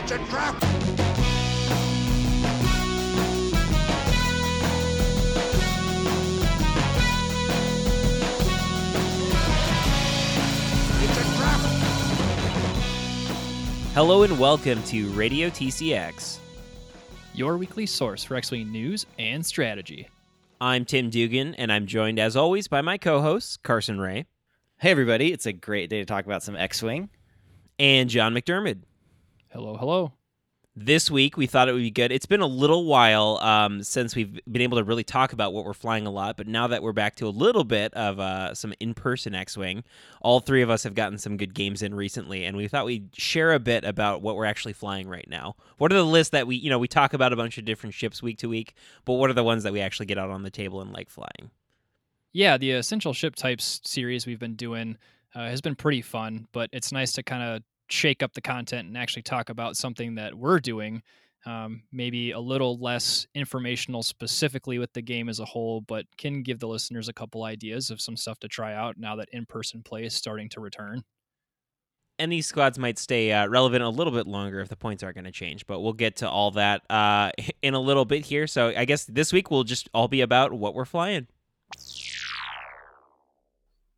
It's a trap! It's a trap! Hello and welcome to Radio TCX. your weekly source for X Wing news and strategy. I'm Tim Dugan, and I'm joined as always by my co host, Carson Ray Hey, everybody. It's a great day to talk about some X Wing. and John McDermott. Hello, hello. This week, we thought it would be good. It's been a little while um, since we've been able to really talk about what we're flying a lot, but now that we're back to a little bit of uh, some in person X Wing, all three of us have gotten some good games in recently, and we thought we'd share a bit about what we're actually flying right now. What are the lists that we, you know, we talk about a bunch of different ships week to week, but what are the ones that we actually get out on the table and like flying? Yeah, the essential ship types series we've been doing uh, has been pretty fun, but it's nice to kind of shake up the content and actually talk about something that we're doing. Um, maybe a little less informational specifically with the game as a whole, but can give the listeners a couple ideas of some stuff to try out now that in person play is starting to return. and these squads might stay uh, relevant a little bit longer if the points aren't going to change. But we'll get to all that uh, in a little bit here. So I guess this week will just all be about what we're flying.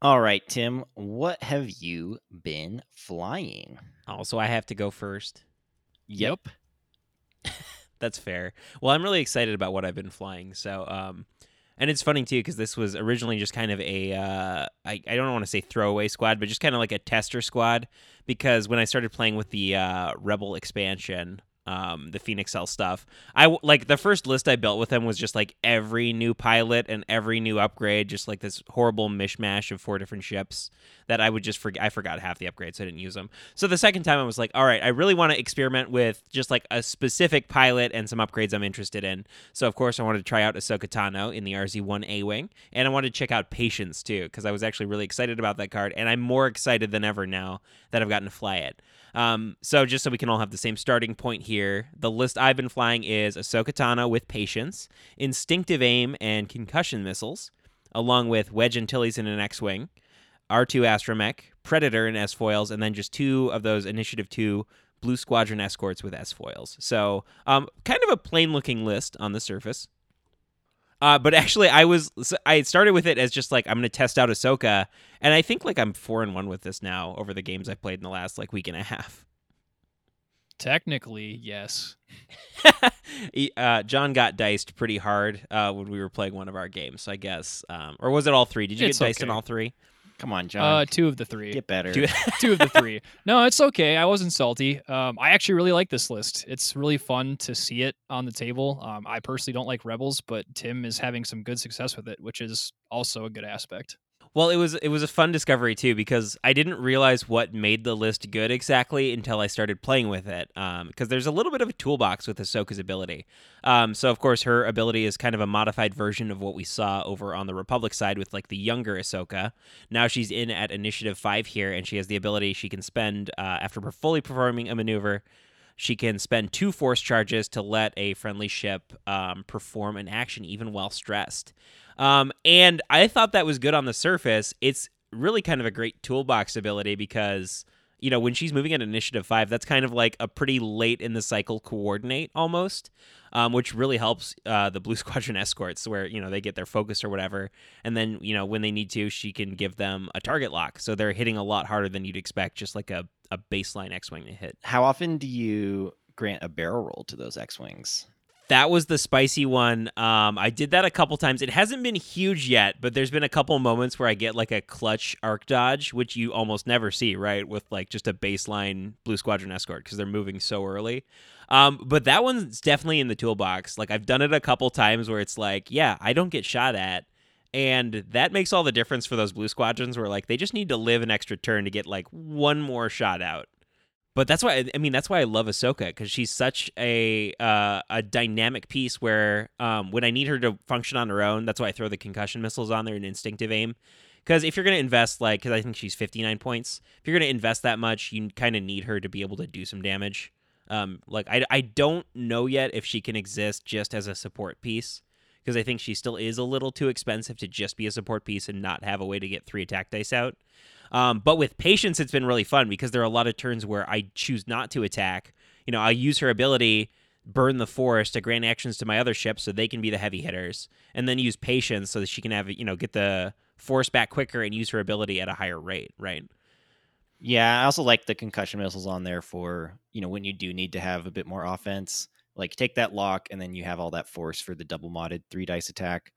All right, Tim, what have you been flying? Also, I have to go first. Yep. That's fair. Well, I'm really excited about what I've been flying. So, um, and it's funny too because this was originally just kind of a uh, I, I don't want to say throwaway squad, but just kind of like a tester squad. Because when I started playing with the uh, Rebel expansion, um, the Phoenix Cell stuff, I like the first list I built with them was just like every new pilot and every new upgrade, just like this horrible mishmash of four different ships that I would just forget. I forgot half the upgrades, so I didn't use them. So the second time I was like, all right, I really want to experiment with just like a specific pilot and some upgrades I'm interested in. So of course I wanted to try out Ahsoka Tano in the RZ1A wing, and I wanted to check out Patience too because I was actually really excited about that card, and I'm more excited than ever now that I've gotten to fly it. Um, so just so we can all have the same starting point here, the list I've been flying is Ahsoka Tano with Patience, Instinctive Aim, and Concussion Missiles, along with Wedge Antilles in an X-wing. R2 Astromech, Predator and S foils, and then just two of those Initiative 2 Blue Squadron escorts with S foils. So, um, kind of a plain looking list on the surface. Uh, but actually, I was I started with it as just like I'm going to test out Ahsoka, and I think like I'm four and one with this now over the games I've played in the last like week and a half. Technically, yes. He- uh, John got diced pretty hard uh, when we were playing one of our games, I guess, um, or was it all three? Did you It's get diced in all three? Come on, John. Uh, two of the three. Get better. Two- two of the three. No, it's okay. I wasn't salty. Um, I actually really like this list. It's really fun to see it on the table. Um, I personally don't like Rebels, but Tim is having some good success with it, which is also a good aspect. Well, it was it was a fun discovery too because I didn't realize what made the list good exactly until I started playing with it. Because there's a little bit of a toolbox with Ahsoka's ability. Um, so of course her ability is kind of a modified version of what we saw over on the Republic side with like the younger Ahsoka. Now she's in at Initiative Five here, and she has the ability she can spend uh, after fully performing a maneuver. She can spend two force charges to let a friendly ship um, perform an action even while stressed. Um, and I thought that was good on the surface. It's really kind of a great toolbox ability because, you know, when she's moving at initiative five, that's kind of like a pretty late in the cycle coordinate almost, um, which really helps uh, the Blue Squadron escorts where, you know, they get their focus or whatever. And then, you know, when they need to, she can give them a target lock. So they're hitting a lot harder than you'd expect, just like a, a baseline X Wing to hit. How often do you grant a barrel roll to those X Wings? That was the spicy one. Um, I did that a couple times. It hasn't been huge yet, but there's been a couple moments where I get like a clutch arc dodge, which you almost never see, right? With like just a baseline Blue Squadron escort because they're moving so early. Um, but that one's definitely in the toolbox. Like I've done it a couple times where it's like, yeah, I don't get shot at. And that makes all the difference for those blue squadrons where like they just need to live an extra turn to get like one more shot out. But that's why I mean that's why I love Ahsoka because she's such a uh, a dynamic piece. Where um, when I need her to function on her own, that's why I throw the concussion missiles on there and instinctive aim. Because if you're gonna invest like, because I think she's 59 points, if you're gonna invest that much, you kind of need her to be able to do some damage. Um, like I I don't know yet if she can exist just as a support piece because I think she still is a little too expensive to just be a support piece and not have a way to get three attack dice out. Um, but with patience, it's been really fun because there are a lot of turns where I choose not to attack. You know, I'll use her ability, burn the force to grant actions to my other ships so they can be the heavy hitters, and then use patience so that she can have you know get the force back quicker and use her ability at a higher rate, right? Yeah, I also like the concussion missiles on there for you know when you do need to have a bit more offense. Like take that lock, and then you have all that force for the double modded three dice attack.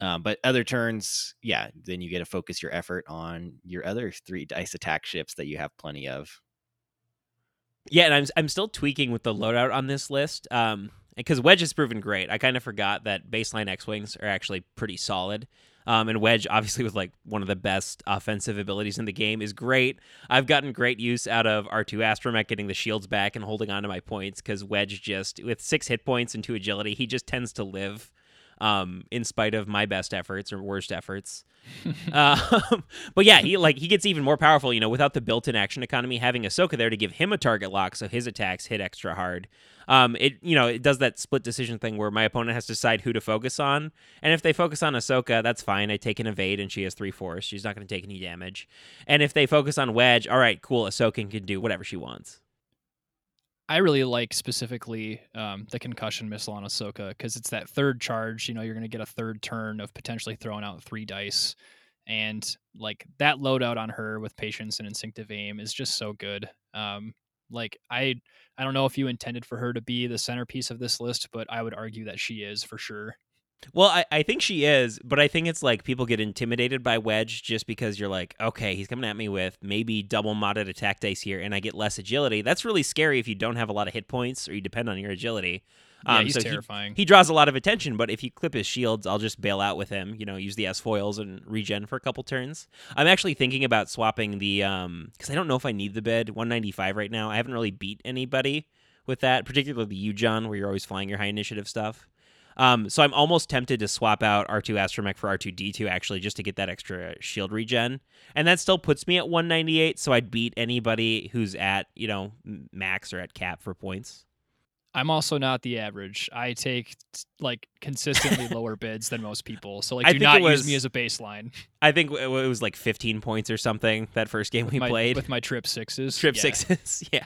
Um, but other turns, yeah, then you get to focus your effort on your other three dice attack ships that you have plenty of. Yeah, and I'm I'm still tweaking with the loadout on this list. Um, because Wedge has proven great. I kind of forgot that baseline X wings are actually pretty solid. Um, and Wedge, obviously, with like one of the best offensive abilities in the game, is great. I've gotten great use out of R2 Astromech getting the shields back and holding on to my points because Wedge just, with six hit points and two agility, he just tends to live um, in spite of my best efforts or worst efforts. um, but yeah, he like he gets even more powerful. You know, without the built-in action economy, having Ahsoka there to give him a target lock, so his attacks hit extra hard. Um, it you know it does that split decision thing where my opponent has to decide who to focus on, and if they focus on Ahsoka, that's fine. I take an evade, and she has three force. She's not going to take any damage. And if they focus on Wedge, all right, cool. Ahsoka can do whatever she wants. I really like specifically um, the concussion missile on Ahsoka because it's that third charge. You know, you're going to get a third turn of potentially throwing out three dice, and like that loadout on her with patience and instinctive aim is just so good. Um, like I, I don't know if you intended for her to be the centerpiece of this list, but I would argue that she is for sure. Well, I, I think she is, but I think it's like people get intimidated by Wedge just because you're like, okay, he's coming at me with maybe double modded attack dice here, and I get less agility. That's really scary if you don't have a lot of hit points or you depend on your agility. Yeah, um, he's so terrifying. He, he, draws a lot of attention, but if you clip his shields, I'll just bail out with him. You know, use the S foils and regen for a couple turns. I'm actually thinking about swapping the um because I don't know if I need the bed 195 right now. I haven't really beat anybody with that, particularly the Yuuzhan, where you're always flying your high initiative stuff. Um, so I'm almost tempted to swap out R2 Astromech for R2D2 actually just to get that extra shield regen. And that still puts me at 198, so I'd beat anybody who's at, you know, max or at cap for points. I'm also not the average. I take like consistently lower bids than most people. So like, do not was, use me as a baseline. I think it was like 15 points or something that first game with we my, played with my trip sixes. Trip yeah. sixes, yeah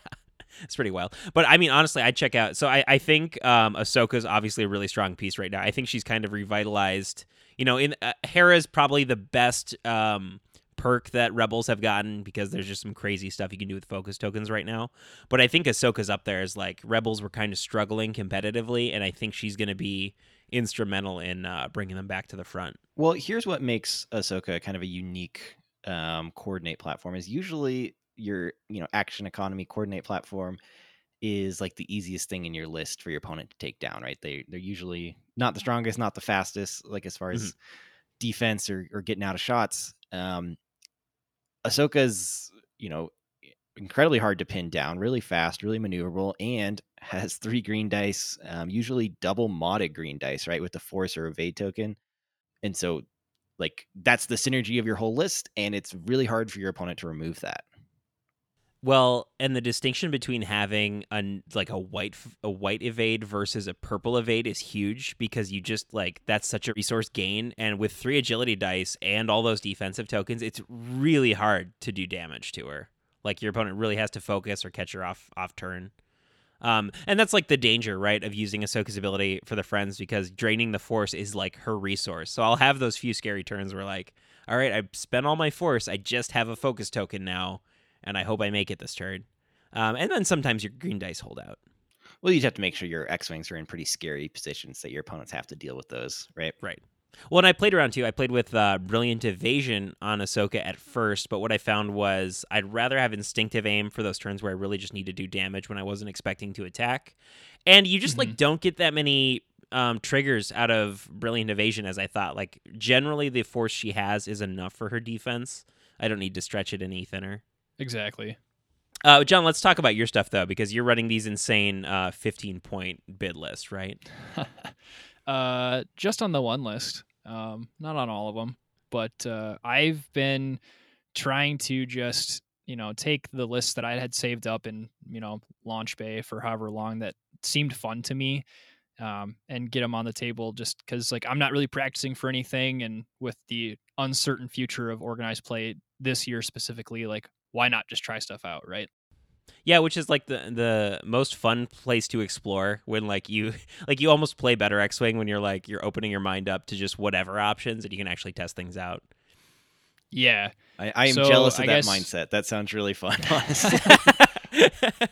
it's pretty wild. But I mean, honestly, I'd check out. So I, I think um, Ahsoka's obviously a really strong piece right now. I think she's kind of revitalized. You know, in uh, Hera's probably the best um, perk that Rebels have gotten because there's just some crazy stuff you can do with focus tokens right now. But I think Ahsoka's up there as like Rebels were kind of struggling competitively, and I think she's going to be instrumental in uh, bringing them back to the front. Well, here's what makes Ahsoka kind of a unique um, coordinate platform is usually your you know action economy coordinate platform is like the easiest thing in your list for your opponent to take down, right? They they're usually not the strongest, not the fastest, like as far as mm-hmm. defense or, or getting out of shots. Um Ahsoka's, you know, incredibly hard to pin down, really fast, really maneuverable, and has three green dice, um, usually double modded green dice, right? With the force or evade token. And so like that's the synergy of your whole list, and it's really hard for your opponent to remove that. Well, and the distinction between having a like a white a white evade versus a purple evade is huge because you just like that's such a resource gain and with three agility dice and all those defensive tokens, it's really hard to do damage to her. Like your opponent really has to focus or catch her off off turn. Um, and that's like the danger, right, of using Ahsoka's ability for the friends because draining the force is like her resource. So I'll have those few scary turns where like, all right, I spent all my force, I just have a focus token now and I hope I make it this turn. Um, and then sometimes your green dice hold out. Well, you'd have to make sure your X wings are in pretty scary positions that your opponents have to deal with those, right? Right. Well, and I played around too. I played with uh, Brilliant Evasion on Ahsoka at first, but what I found was I'd rather have instinctive aim for those turns where I really just need to do damage when I wasn't expecting to attack. And you just mm-hmm. like don't get that many um, triggers out of Brilliant Evasion as I thought. Like generally, the force she has is enough for her defense. I don't need to stretch it any thinner. Exactly. Uh, John, let's talk about your stuff though, because you're running these insane uh, 15 point bid lists, right? uh, just on the one list, um, not on all of them, but uh, I've been trying to just you know take the list that I had saved up in you know Launch Bay for however long that seemed fun to me. Um, and get them on the table just because like I'm not really practicing for anything, and with the uncertain future of organized play this year specifically, like why not just try stuff out, right? Yeah, which is like the the most fun place to explore when like you like you almost play better X Wing when you're like you're opening your mind up to just whatever options and you can actually test things out. Yeah. I, I am So, jealous of I that guess- mindset. That sounds really fun, honestly.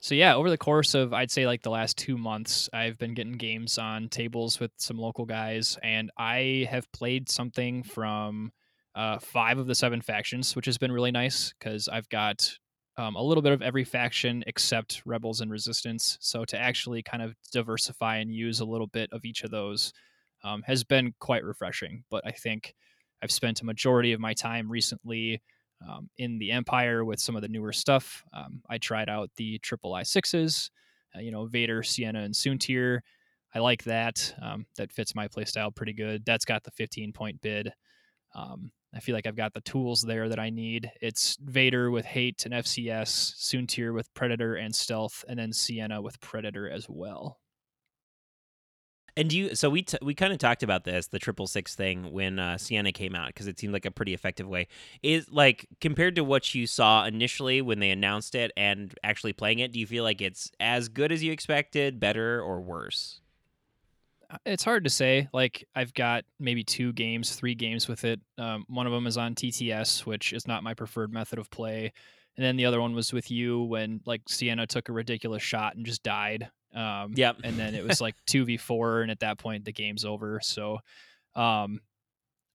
So yeah, over the course of I'd say like the last two months, I've been getting games on tables with some local guys, and I have played something from uh, five of the seven factions, which has been really nice because I've got um, a little bit of every faction except rebels and resistance. So to actually kind of diversify and use a little bit of each of those um, has been quite refreshing. But I think I've spent a majority of my time recently um, in the Empire with some of the newer stuff. Um, I tried out the triple I sixes, uh, you know, Vader, Ciena, and Soontir. I like that. Um, that fits my playstyle pretty good. That's got the 15 point bid. Um, I feel like I've got the tools there that I need. It's Vader with hate and FCS, Soontir with Predator and stealth, and then Ciena with Predator as well. And do you? So we t- we kind of talked about this, the triple six thing, when uh, Ciena came out, because it seemed like a pretty effective way. Is like compared to what you saw initially when they announced it and actually playing it, do you feel like it's as good as you expected, better, or worse? It's hard to say. Like I've got maybe two games, three games with it. Um, one of them is on TTS, which is not my preferred method of play, and then the other one was with you when like Ciena took a ridiculous shot and just died. Um, Yep. and then it was like two v four, and at that point the game's over. So, um,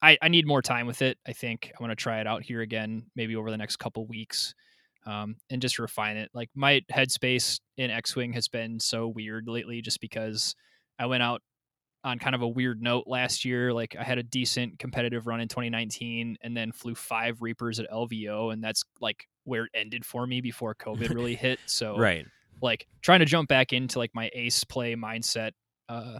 I I need more time with it. I think I want to try it out here again, maybe over the next couple weeks, um, and just refine it. Like my headspace in X Wing has been so weird lately, just because I went out on kind of a weird note last year. Like I had a decent competitive run in 2019, and then flew five Reapers at LVO, and that's like where it ended for me before COVID really hit. So Right. like trying to jump back into like my ace play mindset uh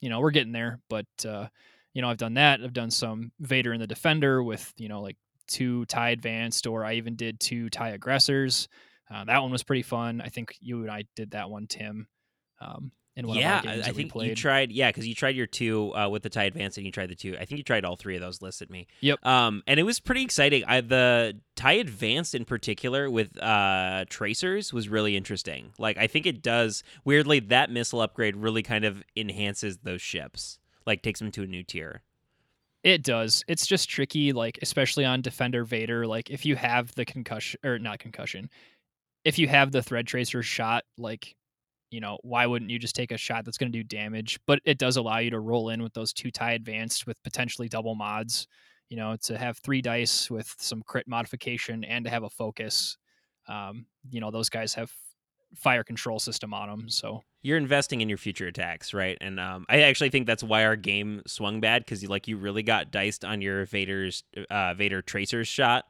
you know we're getting there but uh you know i've done that i've done some vader and the defender with you know like two tie advanced or i even did two tie aggressors uh, that one was pretty fun i think you and i did that one tim um in one yeah, of our I, games I we think you tried. Yeah, because you tried your two uh, with the tie advance, and you tried the two. I think you tried all three of those listed me. Yep. Um, and it was pretty exciting. I, the tie advanced in particular with uh tracers was really interesting. Like I think it does weirdly that missile upgrade really kind of enhances those ships. Like takes them to a new tier. It does. It's just tricky, like especially on Defender Vader. Like if you have the concussion or not concussion, if you have the thread tracer shot, like you know, why wouldn't you just take a shot that's going to do damage? But it does allow you to roll in with those two tie advanced with potentially double mods. You know, to have three dice with some crit modification and to have a focus. Um, you know, those guys have fire control system on them, so You're investing in your future attacks, right? And um, I actually think that's why our game swung bad because you like you really got diced on your Vader's uh, Vader tracers shot,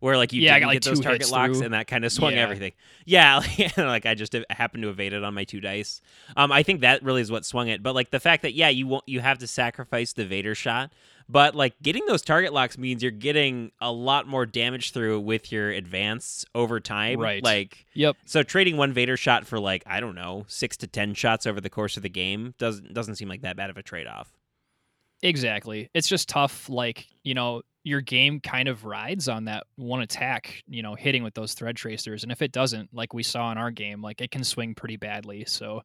where like you Yeah, didn't like, get those target locks, through. and that kind of swung Yeah. everything. Yeah, like I just happened to evade it on my two dice. Um, I think that really is what swung it. But like the fact that yeah, you won't you have to sacrifice the Vader shot, but like getting those target locks means you're getting a lot more damage through with your advance over time. Right. Like yep. so trading one Vader shot for like I don't know six to ten shots over the course of the game doesn't doesn't seem like that bad of a trade off. Exactly. It's just tough. Like, you know, your game kind of rides on that one attack, you know, hitting with those thread tracers. And if it doesn't, like we saw in our game, like it can swing pretty badly. So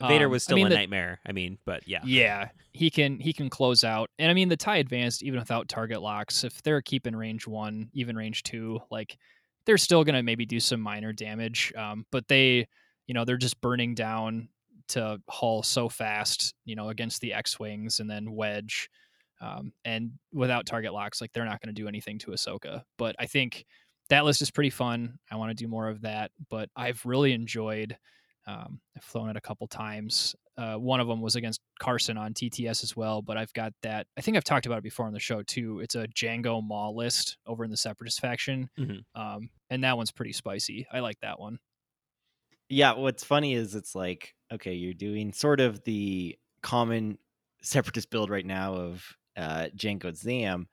Vader um, was I still mean, a the- nightmare. I mean, but yeah, Yeah, he can he can close out. And I mean the tie advanced even without target locks, if they're keeping range one, even range two, like they're still gonna maybe do some minor damage. Um, but they, you know, they're just burning down to hull so fast, you know, against the X Wings and then Wedge. Um, and without target locks, like they're not gonna do anything to Ahsoka. But I think that list is pretty fun. I want to do more of that. But I've really enjoyed um, I've flown it a couple times. Uh, one of them was against Carson on TTS as well, but I've got that. I think I've talked about it before on the show too. It's a Jango Maul list over in the Separatist faction, Mhm. um, and that one's pretty spicy. I like that one. Yeah, what's funny is it's like, okay, you're doing sort of the common separatist build right now of uh Jango Zam,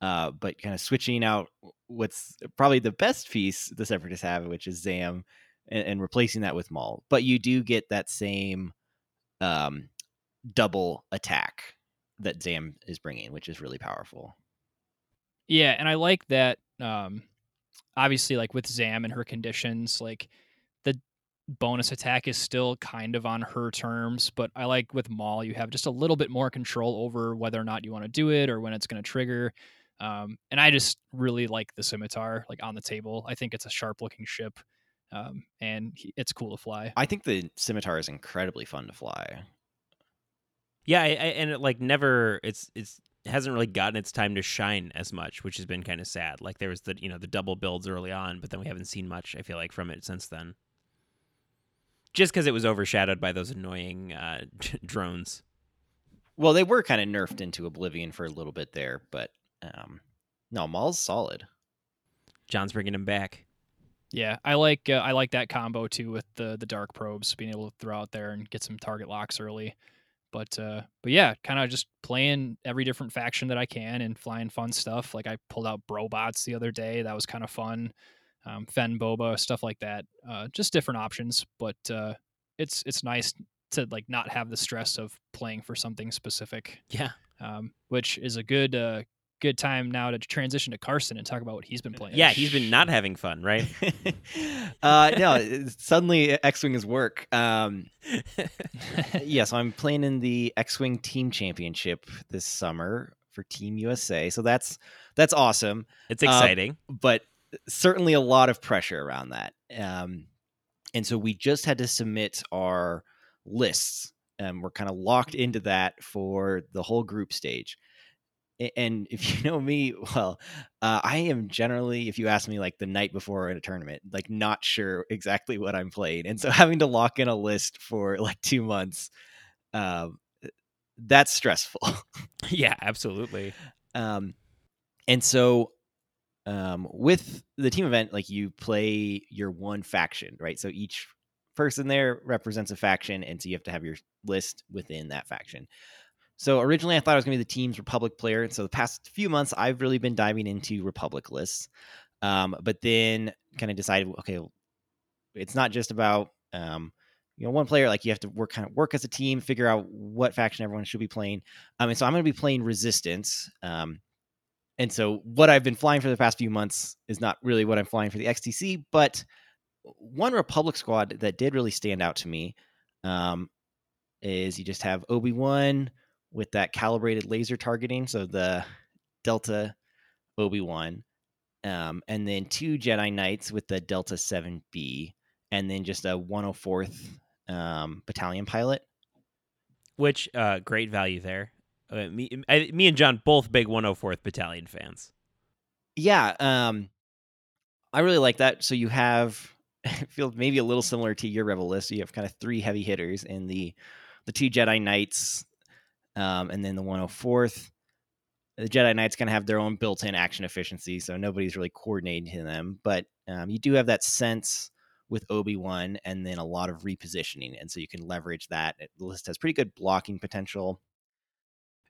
uh, but kind of switching out what's probably the best piece the separatists have, which is Zam, and, and replacing that with Maul. But you do get that same um double attack that Zam is bringing, which is really powerful. Yeah, and I like that. Um, obviously, like with Zam and her conditions, like bonus attack is still kind of on her terms. But I like with Maul, you have just a little bit more control over whether or not you want to do it or when it's going to trigger. Um, and I just really like the scimitar, like on the table. I think it's a sharp looking ship, um, and he, it's cool to fly. I think the scimitar is incredibly fun to fly. Yeah, I, I, and it like never. It's it's hasn't really gotten its time to shine as much, which has been kind of sad. Like there was the you know the double builds early on, but then we haven't seen much. I feel like from it since then. Just because it was overshadowed by those annoying uh, drones. Well, they were kind of nerfed into oblivion for a little bit there, but um, no, Maul's solid. John's bringing him back. Yeah, I like uh, I like that combo too with the the dark probes being able to throw out there and get some target locks early. But uh, but yeah, kind of just playing every different faction that I can and flying fun stuff. Like I pulled out Brobots the other day. That was kind of fun. Um, Fenn Boba stuff like that. Uh, just different options, but uh, it's it's nice to like not have the stress of playing for something specific. Yeah, um, which is a good uh, good time now to transition to Carson and talk about what he's been playing. Yeah, he's been not having fun, right? uh, no, suddenly X-wing is work. Um, yeah, so I'm playing in the X-wing team championship this summer for Team USA. So that's that's awesome. It's exciting, uh, but certainly a lot of pressure around that. Um, and so we just had to submit our lists, and we're kind of locked into that for the whole group stage and if you know me well uh, i am generally if you ask me like the night before in a tournament like not sure exactly what i'm playing and so having to lock in a list for like two months um, that's stressful yeah absolutely um, and so um, with the team event like you play your one faction right so each person there represents a faction and so you have to have your list within that faction so originally, I thought I was going to be the team's Republic player. And so the past few months, I've really been diving into Republic lists. Um, but then kind of decided, okay, it's not just about um, you know one player. Like you have to work kind of work as a team, figure out what faction everyone should be playing. Um, and so I'm going to be playing Resistance. Um, and so what I've been flying for the past few months is not really what I'm flying for the XTC, but one Republic squad that did really stand out to me um, is you just have Obi Wan with that calibrated laser targeting. So the Delta Obi Wan, um, and then two Jedi Knights with the Delta 7B, and then just a 104th um, battalion pilot. Which uh, great value there. Me, I, me and John both big 104th battalion fans. Yeah, um, I really like that. So you have feel maybe a little similar to your Rebel list. You have kind of three heavy hitters in the the two Jedi Knights, um, and then the 104th. The Jedi Knights kind of have their own built-in action efficiency, so nobody's really coordinating to them. But um, you do have that sense with Obi Wan, and then a lot of repositioning, and so you can leverage that. The list has pretty good blocking potential.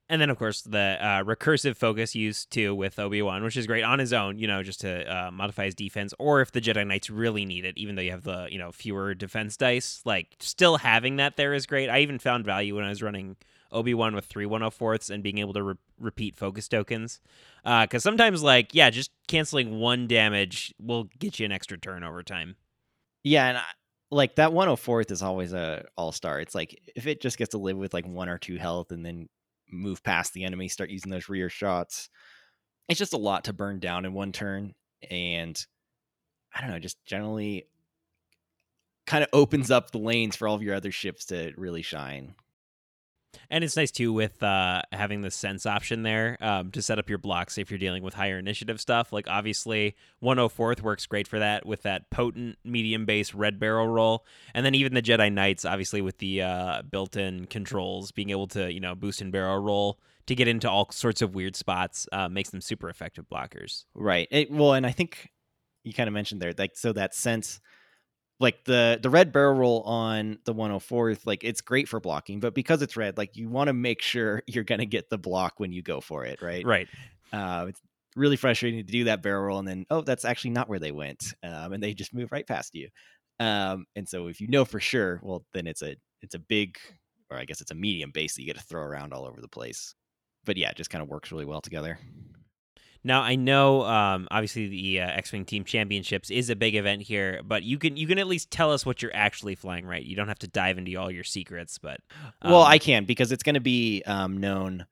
And then, of course, the uh, recursive focus used too with Obi Wan, which is great on his own, you know, just to uh, modify his defense, or if the Jedi Knights really need it, even though you have the you know fewer defense dice, like still having that there is great. I even found value when I was running Obi Wan with three 104ths and being able to re- repeat focus tokens. Because uh, sometimes, like, yeah, just canceling one damage will get you an extra turn over time. Yeah, and I, like that 104th is always a all star. It's like if it just gets to live with like one or two health and then move past the enemy, start using those rear shots. It's just a lot to burn down in one turn, and I don't know, just generally kind of opens up the lanes for all of your other ships to really shine. And it's nice too with uh, having the sense option there um, to set up your blocks if you're dealing with higher initiative stuff. Like obviously, 104th works great for that with that potent medium base red barrel roll, and then even the Jedi Knights, obviously with the uh, built-in controls, being able to you know boost and barrel roll to get into all sorts of weird spots uh, makes them super effective blockers. Right. It, well, and I think you kind of mentioned there, like so that sense like the the red barrel roll on the 104th like it's great for blocking but because it's red like you want to make sure you're going to get the block when you go for it right? Right. Uh, it's really frustrating to do that barrel roll and then oh that's actually not where they went um, and they just move right past you. Um, and so if you know for sure well then it's a it's a big or i guess it's a medium base that you get to throw around all over the place. But yeah it just kind of works really well together Now I know, um, obviously the uh, X-wing Team Championships is a big event here, but you can you can at least tell us what you're actually flying, right? You don't have to dive into all your secrets, but well, um, I can because it's going to be um, known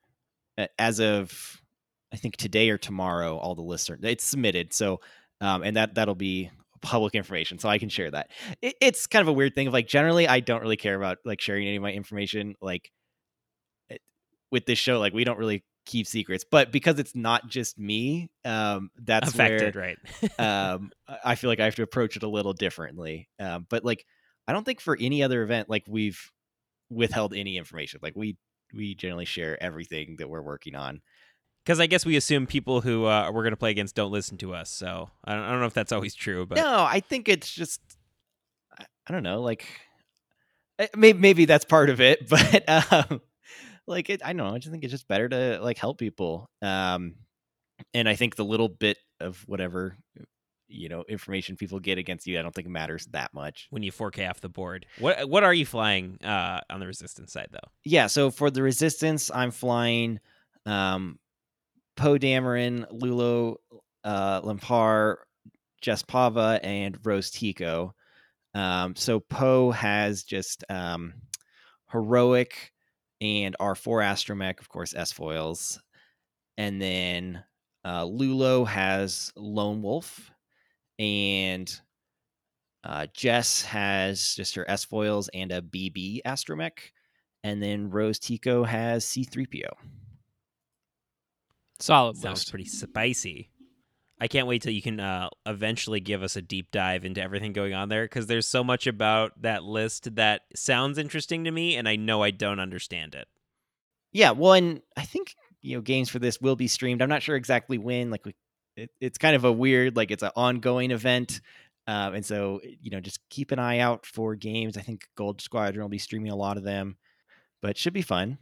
uh, as of I think today or tomorrow. All the lists are it's submitted, so um, and that that'll be public information, so I can share that. It, it's kind of a weird thing of like generally I don't really care about like sharing any of my information like with this show. Like we don't really keep secrets, but because it's not just me, um, that's affected, where right? um, I feel like I have to approach it a little differently. Um, but like, I don't think for any other event, like we've withheld any information. Like we we generally share everything that we're working on. Because I guess we assume people who uh, we're going to play against don't listen to us. So I don't, I don't know if that's always true, but No, I think it's just I, don't know, like maybe maybe that's part of it, but um, like it, I don't know. I just think it's just better to like help people. Um, and I think the little bit of whatever you know information people get against you, I don't think matters that much. when you 4K off the board, what what are you flying uh, on the resistance side though? yeah, so for the resistance, I'm flying um Poe Dameron, Lulo uh Lampar, Jess Pava, and Rose Tico. Um so Poe has just um heroic and R4 astromech, of course, S foils. And then uh Lulo has Lone Wolf and uh, Jess has just her S foils and a BB astromech and then Rose Tico has C3PO. Solid Sounds list. pretty spicy. I can't wait till you can uh, eventually give us a deep dive into everything going on there because there's so much about that list that sounds interesting to me, and I know I don't understand it. Yeah, well, and I think you know games for this will be streamed. I'm not sure exactly when. Like, we, it, it's kind of a weird, like it's an ongoing event, um, and so you know just keep an eye out for games. I think Gold Squadron will be streaming a lot of them, but should be fun.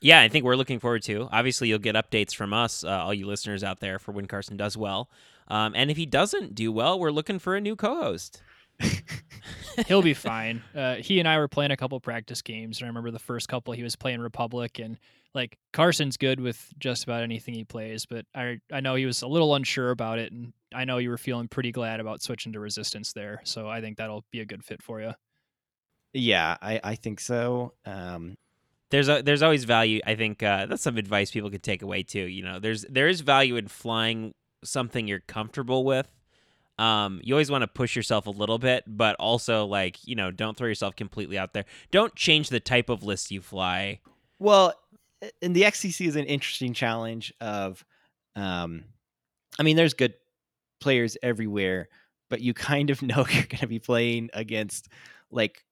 Yeah, I think we're looking forward to. Obviously, you'll get updates from us, uh, all you listeners out there, for when Carson does well. Um, and if he doesn't do well, we're looking for a new co-host. He'll be fine. Uh, he and I were playing a couple practice games, and I remember the first couple he was playing Republic, and like Carson's good with just about anything he plays, but I I know he was a little unsure about it, and I know you were feeling pretty glad about switching to Resistance there, so I think that'll be a good fit for you. Yeah, I, I think so. Um, there's a, there's always value. I think uh, that's some advice people could take away too. You know, there's there is value in flying something you're comfortable with. Um, you always want to push yourself a little bit, but also like you know, don't throw yourself completely out there. Don't change the type of list you fly. Well, and the XCC is an interesting challenge of, um, I mean, there's good players everywhere, but you kind of know you're going to be playing against like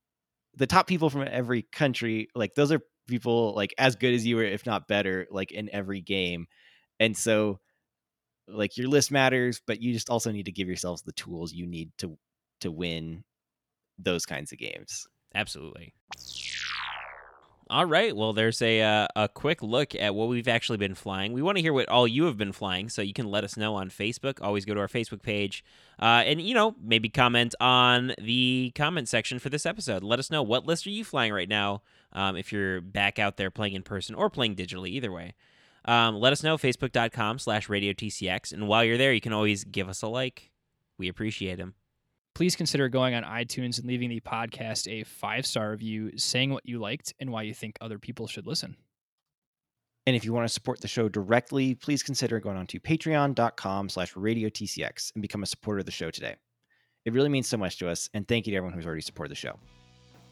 the top people from every country. Like those are people like as good as you, or if not better, like in every game, and so like your list matters, but you just also need to give yourselves the tools you need to to win those kinds of games. Absolutely. All right. Well, there's a uh, a quick look at what we've actually been flying. We want to hear what all you have been flying, so you can let us know on Facebook. Always go to our Facebook page, uh, and you know maybe comment on the comment section for this episode. Let us know what list are you flying right now. Um, if you're back out there playing in person or playing digitally, either way. Um, let us know facebook.com slash radio tcx and while you're there you can always give us a like we appreciate them Please consider going on iTunes and leaving the podcast a five star review, saying what you liked and why you think other people should listen. And if you want to support the show directly, please consider going on to patreon.com slash radiotcx and become a supporter of the show today. It really means so much to us, and thank you to everyone who's already supported the show.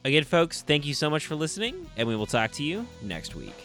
again folks thank you so much for listening and we will talk to you next week